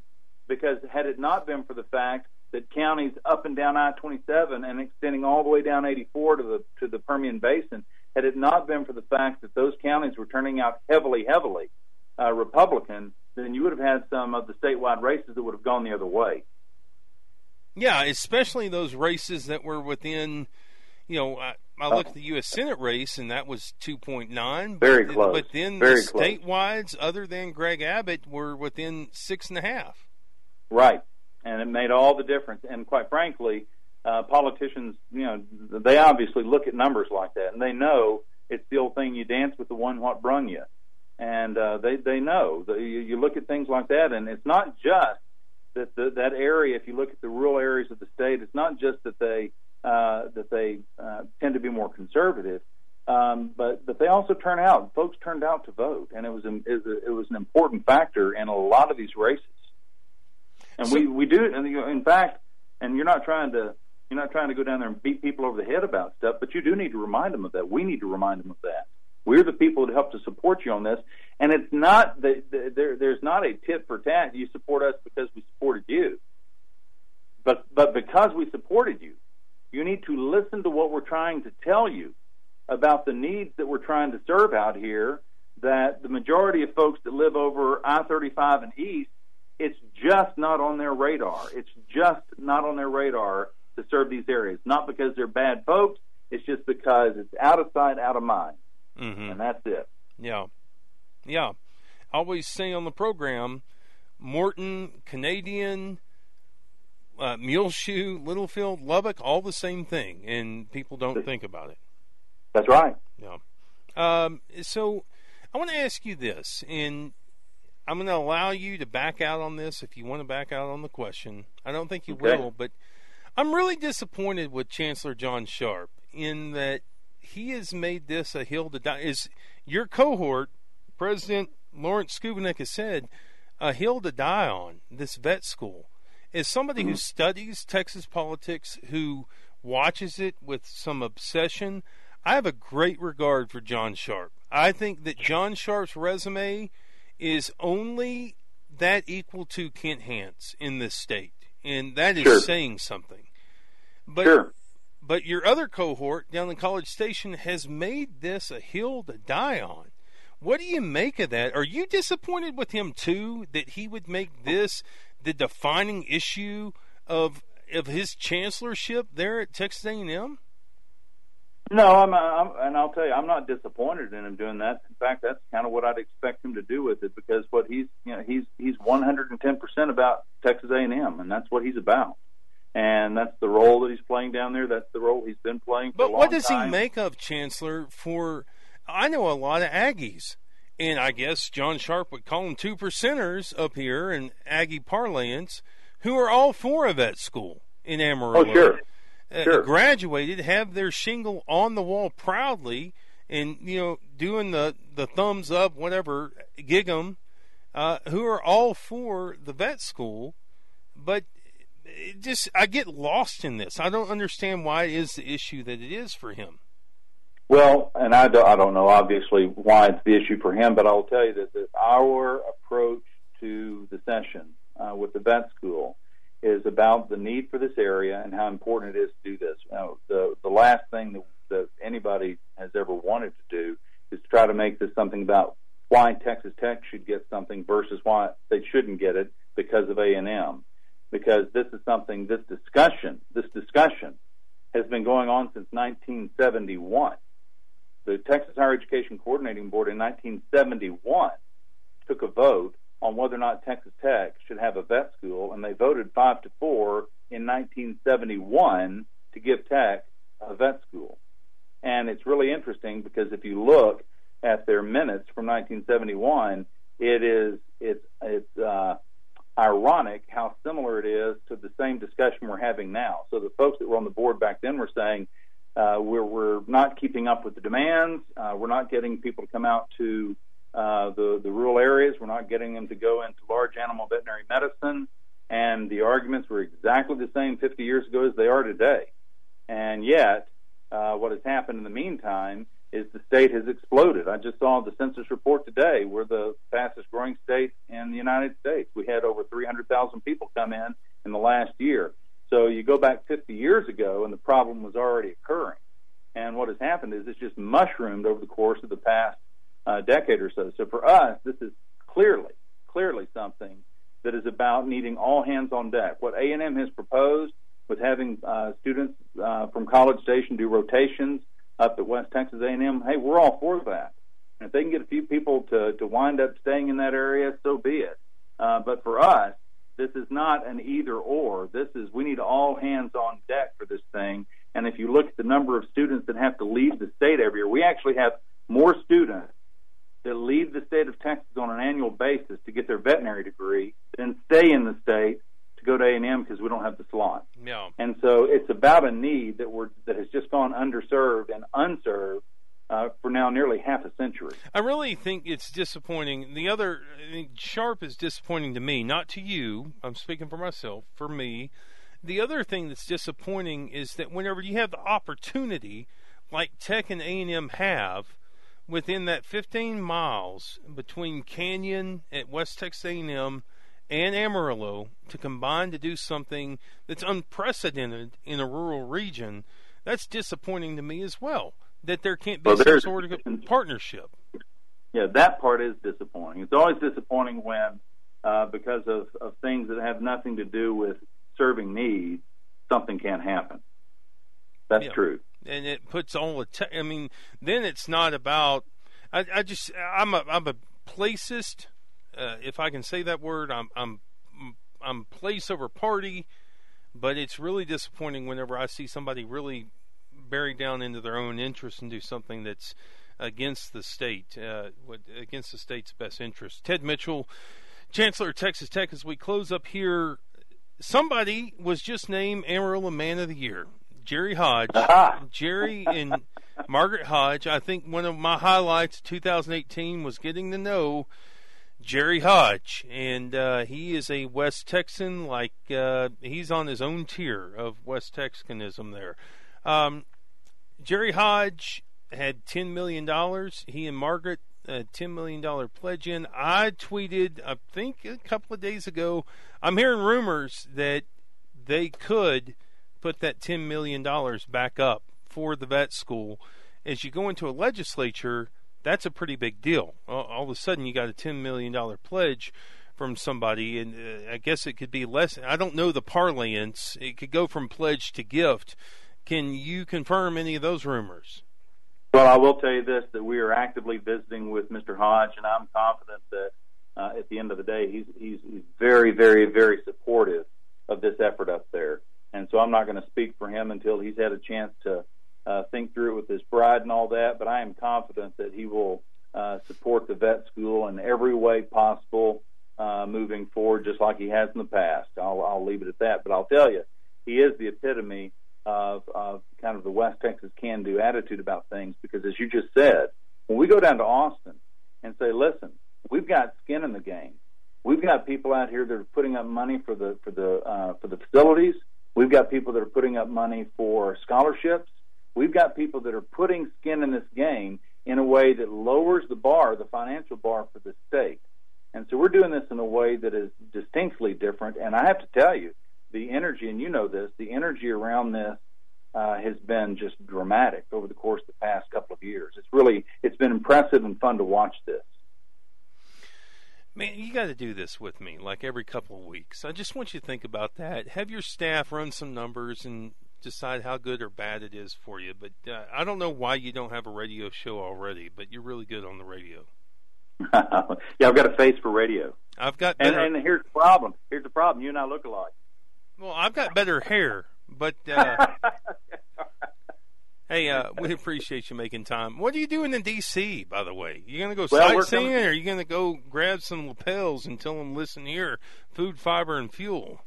because had it not been for the fact that counties up and down I-27 and extending all the way down 84 to the to the Permian Basin, had it not been for the fact that those counties were turning out heavily, heavily uh, Republican, then you would have had some of the statewide races that would have gone the other way. Yeah, especially those races that were within, you know, I, I look at the U.S. Senate race, and that was 2.9. Very but, close. But then Very the close. statewides, other than Greg Abbott, were within six and a half. Right, and it made all the difference. And quite frankly, uh, politicians, you know, they obviously look at numbers like that, and they know it's the old thing: you dance with the one what brung you. And uh, they they know that you, you look at things like that, and it's not just that the, that area. If you look at the rural areas of the state, it's not just that they uh, that they uh, tend to be more conservative, um, but but they also turn out. Folks turned out to vote, and it was an, it was an important factor in a lot of these races. And So- we we do, it. and in fact, and you're not trying to you're not trying to go down there and beat people over the head about stuff, but you do need to remind them of that. We need to remind them of that. We're the people that help to support you on this, and it's not that that there there's not a tit for tat. You support us because we supported you, but but because we supported you, you need to listen to what we're trying to tell you about the needs that we're trying to serve out here. That the majority of folks that live over I-35 and east it's just not on their radar. It's just not on their radar to serve these areas. Not because they're bad folks. It's just because it's out of sight, out of mind, Mm-hmm. and that's it. Yeah. Yeah. I always say on the program, Morton, Canadian, uh, Muleshoe, Littlefield, Lubbock, all the same thing, and people don't think about it. That's right. Yeah. Um, so I want to ask you this, and I'm going to allow you to back out on this if you want to back out on the question. I don't think you Okay. will, but I'm really disappointed with Chancellor John Sharp in that he has made this a hill to die. Is your cohort, President Lawrence Schovanec has said, a hill to die on, this vet school. As somebody who mm-hmm. studies Texas politics, who watches it with some obsession, I have a great regard for John Sharp. I think that John Sharp's resume is only that equal to Kent Hance in this state, and that is Sure. saying something. But Sure. but your other cohort down in College Station has made this a hill to die on. What do you make of that? Are you disappointed with him too that he would make this the defining issue of of his chancellorship there at Texas A&M? No, I'm, I'm, and I'll tell you, I'm not disappointed in him doing that. In fact, that's kind of what I'd expect him to do with it because what he's, you know, he's he's 110 percent about Texas A&M, and that's what he's about. And that's the role that he's playing down there. That's the role he's been playing for a But what does time. he make of Chancellor for I know a lot of Aggies. And I guess John Sharp would call them two percenters up here in Aggie parlance who are all for a vet school in Amarillo. Oh, sure. uh, Sure. graduated have their shingle on the wall proudly and you know doing the the thumbs up whatever gig 'em, uh, who are all for the vet school but it just I get lost in this I don't understand why it is the issue that it is for him Well, and I don't, I don't know obviously why it's the issue for him, but I'll tell you that, that our approach to the session uh, with the vet school is about the need for this area and how important it is to do this. Know, the the last thing that, that anybody has ever wanted to do is to try to make this something about why Texas Tech should get something versus why they shouldn't get it because of A and M. Because this is something, this discussion, this discussion has been going on since 1971 the Texas Higher Education Coordinating Board in 1971 took a vote on whether or not Texas Tech should have a vet school, and they voted five to four in 1971 to give Tech a vet school. And it's really interesting because if you look at their minutes from 1971, it is it's it's uh, ironic how similar it is to the same discussion we're having now. So the folks that were on the board back then were saying uh, we're we're not keeping up with the demands. Uh, we're not getting people to come out to uh, the the rural areas. We're not getting them to go into large animal veterinary medicine. And the arguments were exactly the same 50 years ago as they are today. And yet, uh, what has happened in the meantime is the state has exploded. I just saw the census report today. We're the fastest growing state in the United States. We had over 300,000 people come in in the last year. So you go back 50 years ago, and the problem was already occurring. And what has happened is it's just mushroomed over the course of the past uh, decade or so. So for us, this is clearly, clearly something that is about needing all hands on deck. What A&M has proposed with having uh, students uh, from College Station do rotations up at West Texas A&M, hey, we're all for that. And if they can get a few people to to wind up staying in that area, so be it. Uh, but for us, this is not an either or. This is we need all hands on deck for this thing. And if you look at the number of students that have to leave the state every year, we actually have more students that leave the state of Texas on an annual basis to get their veterinary degree than stay in the state to go to A&M because we don't have the slot. Yeah. And so it's about a need that we're that has just gone underserved and unserved uh, for now nearly half a century. I really think it's disappointing. The other Sharp is disappointing to me, not to you. I'm speaking for myself. For me, the other thing that's disappointing is that whenever you have the opportunity, like Tech and A&M have, within that 15 miles between Canyon at West Texas A&M and Amarillo to combine to do something that's unprecedented in a rural region, that's disappointing to me as well. That there can't be Well, some sort of partnership. Yeah, that part is disappointing. It's always disappointing when, uh, because of, of things that have nothing to do with serving needs, something can't happen. That's Yeah. true. and it puts all the. Te- I mean, then it's not about. I, I just I'm a I'm a placist, uh, if I can say that word. I'm I'm I'm place over party, but it's really disappointing whenever I see somebody really bury down into their own interests and do something that's against the state, uh, what- against the state's best interest. Tedd Mitchell, Chancellor of Texas Tech, as we close up here, somebody was just named Amarillo Man of the Year. Jerry Hodge. Jerry and Margaret Hodge. I think one of my highlights of 2018 was getting to know Jerry Hodge, and uh, he is a West Texan. Like uh, he's on his own tier of West Texanism. There, um, Jerry Hodge had ten million dollars. He and Margaret a ten million dollar pledge in. I tweeted, I think a couple of days ago. I'm hearing rumors that they could put that ten million dollars back up for the vet school. As you go into a legislature, that's a pretty big deal. All, all of a sudden, you got a ten million dollar pledge from somebody, and uh, I guess it could be less. I don't know the parlance. It could go from pledge to gift. Can you confirm any of those rumors? Well, I will tell you this: that we are actively visiting with Mr. Hodge, and I'm confident that uh, at the end of the day, he's he's, very, very, very supportive of this effort up there. And so I'm not going to speak for him until he's had a chance to uh, think through it with his bride and all that. But I am confident that he will uh, support the vet school in every way possible uh, moving forward, just like he has in the past. I'll, I'll leave it at that. But I'll tell you, he is the epitome of, of kind of the West Texas can-do attitude about things. Because as you just said, when we go down to Austin and say, "Listen, we've got skin in the game. We've got people out here that are putting up money for the for the uh, for the facilities. We've got people that are putting up money for scholarships. We've got people that are putting skin in this game in a way that lowers the bar, the financial bar for the state. And so we're doing this in a way that is distinctly different. And I have to tell you, the energy, and you know this, the energy around this uh, has been just dramatic over the course of the past couple of years. It's really, it's been impressive and fun to watch this. Man, you got to do this with me, like every couple of weeks. I just want you to think about that. Have your staff run some numbers and decide how good or bad it is for you. But uh, I don't know why you don't have a radio show already, but you're really good on the radio. yeah, I've got a face for radio. I've got And, and here's the problem. Here's the problem. You and I look alike. Well, I've got better hair, but uh, hey, uh, we appreciate you making time. What are you doing in D.C. By the way, you gonna go Well, sightseeing, coming- or are you gonna go grab some lapels and tell them, listen here, food, fiber, and fuel?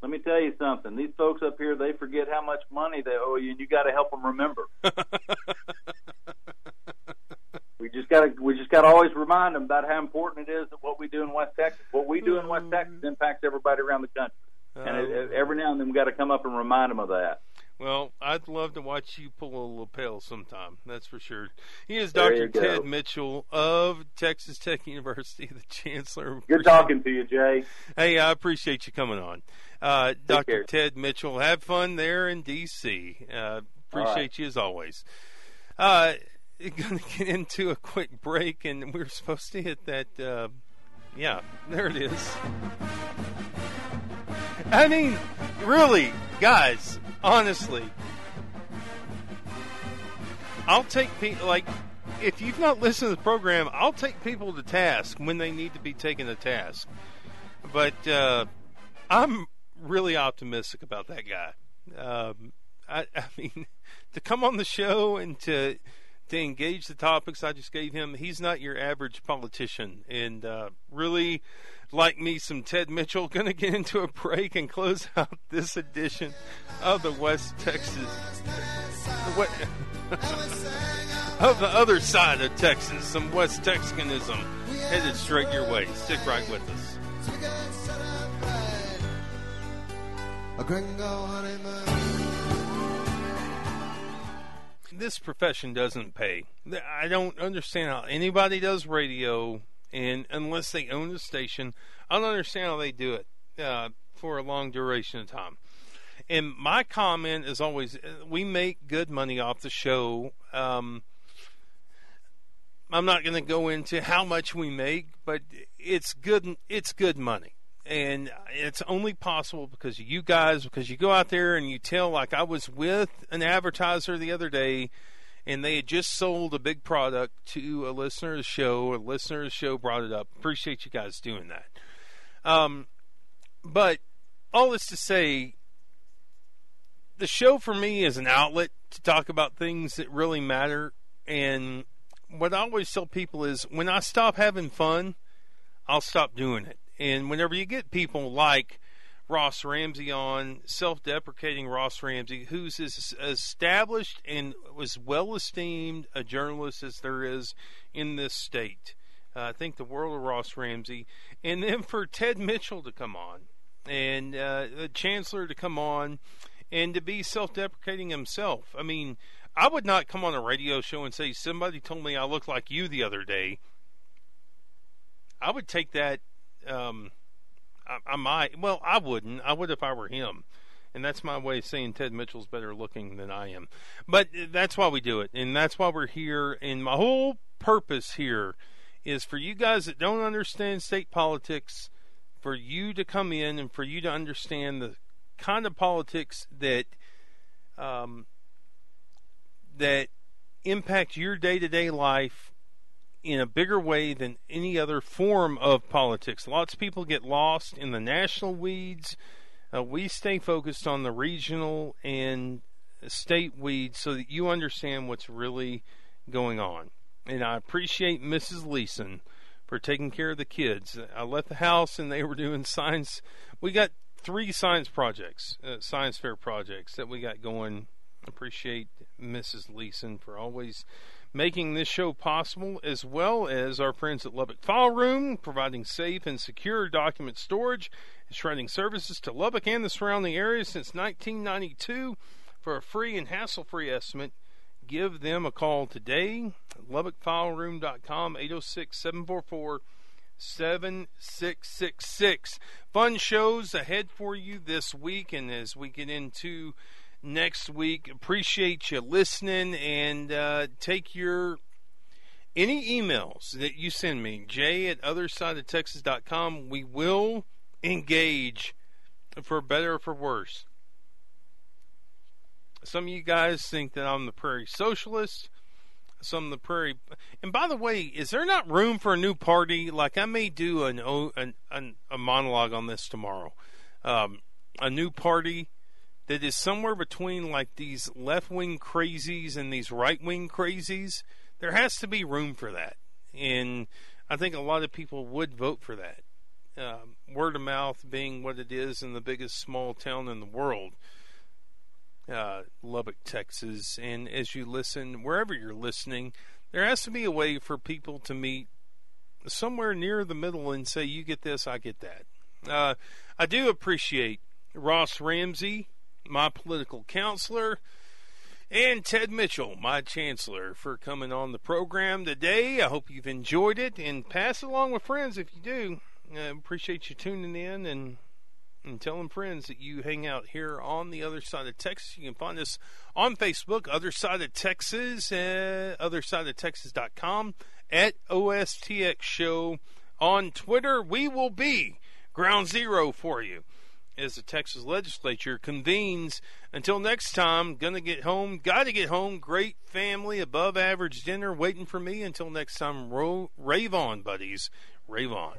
Let me tell you something. These folks up here, they forget how much money they owe you, and you got to help them remember. we just got to we just got to always remind them about how important it is that what we do in West Texas. What we do in West Texas impacts everybody around the country, and it, it- every now and then we got to come up and remind them of that. Well, I'd love to watch you pull a lapel sometime. That's for sure. He is Dr. Tedd Mitchell of Texas Tech University, the chancellor. Good talking to you, Jay. Hey, I appreciate you coming on. Uh, Dr. care. Tedd Mitchell, have fun there in D.C. Uh, appreciate right. you as always. Uh, going to get into a quick break, and we're supposed to hit that. Uh, yeah, there it is. I mean, really, guys, honestly, I'll take people like if you've not listened to the program, I'll take people to task when they need to be taken to task. But uh, I'm really optimistic about that guy. Um, I, I mean, to come on the show and to to engage the topics I just gave him, he's not your average politician, and uh, really like me some Tedd Mitchell. Going to get into a break and close out this edition of the West Texas. What? of the other side of Texas, some West Texicanism headed straight your way. Stick right with us. This profession doesn't pay. I don't understand how anybody does radio, and unless they own the station, I don't understand how they do it uh, for a long duration of time. And my comment is always, uh, we make good money off the show. Um, I'm not going to go into how much we make, but it's good. It's good money, and it's only possible because you guys. Because you go out there and you tell, like I was with an advertiser the other day, and they had just sold a big product to a listener of the show. A listener of the show brought it up. Appreciate you guys doing that. Um, but all this to say, the show for me is an outlet to talk about things that really matter. And what I always tell people is when I stop having fun, I'll stop doing it. And whenever you get people like Ross Ramsey on, self deprecating Ross Ramsey, who's as established and as well esteemed a journalist as there is in this state. Uh, I think the world of Ross Ramsey. And then for Tedd Mitchell to come on and uh, the chancellor to come on and to be self deprecating himself. I mean, I would not come on a radio show and say, Somebody told me I look like you the other day. I would take that. Um, I, I might. Well, I wouldn't. I would if I were him. And that's my way of saying Tedd Mitchell's better looking than I am. But that's why we do it. And that's why we're here. And my whole purpose here is for you guys that don't understand state politics, for you to come in and for you to understand the kind of politics that um, that impact your day to day life in a bigger way than any other form of politics. Lots of people get lost in the national weeds. Uh, we stay focused on the regional and state weeds so that you understand what's really going on. And I appreciate Mrs. Leeson for taking care of the kids. I left the house and they were doing science. We got three science projects, uh, science fair projects that we got going. Appreciate Mrs. Leeson for always making this show possible, as well as our friends at Lubbock File Room, providing safe and secure document storage and shredding services to Lubbock and the surrounding areas since 1992. For a free and hassle free estimate, give them a call today. LubbockFileRoom.com, 806 744 7666. Fun shows ahead for you this week, and as we get into next week, appreciate you listening and uh, take your any emails that you send me, jay at othersideoftexas.com. We will engage for better or for worse. Some of you guys think that I'm the prairie socialist. Some of the prairie. And by the way, is there not room for a new party? Like I may do an, an, an a monologue on this tomorrow. Um, a new party that is somewhere between like these left wing crazies and these right wing crazies. There has to be room for that, and I think a lot of people would vote for that. Um, word of mouth being what it is in the biggest small town in the world, uh, Lubbock, Texas. And as you listen, wherever you're listening, there has to be a way for people to meet somewhere near the middle and say, you get this, I get that. Uh, I do appreciate Ross Ramsey, my political counselor, and Tedd Mitchell, my chancellor, for coming on the program today. I hope you've enjoyed it and pass it along with friends if you do. I appreciate you tuning in and and telling friends that you hang out here on the other side of Texas. You can find us on Facebook, Other Side of Texas, uh, othersideoftexas.com, at OSTX Show on Twitter. We will be ground zero for you as the Texas legislature convenes. Until next time, gonna get home, gotta get home. Great family, above average dinner waiting for me. Until next time, ro- rave on, buddies. Rave on.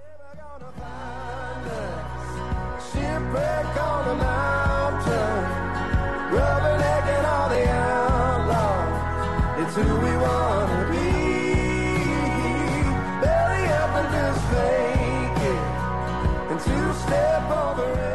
It's who we wanna be. Belly up and just it, and two step over it.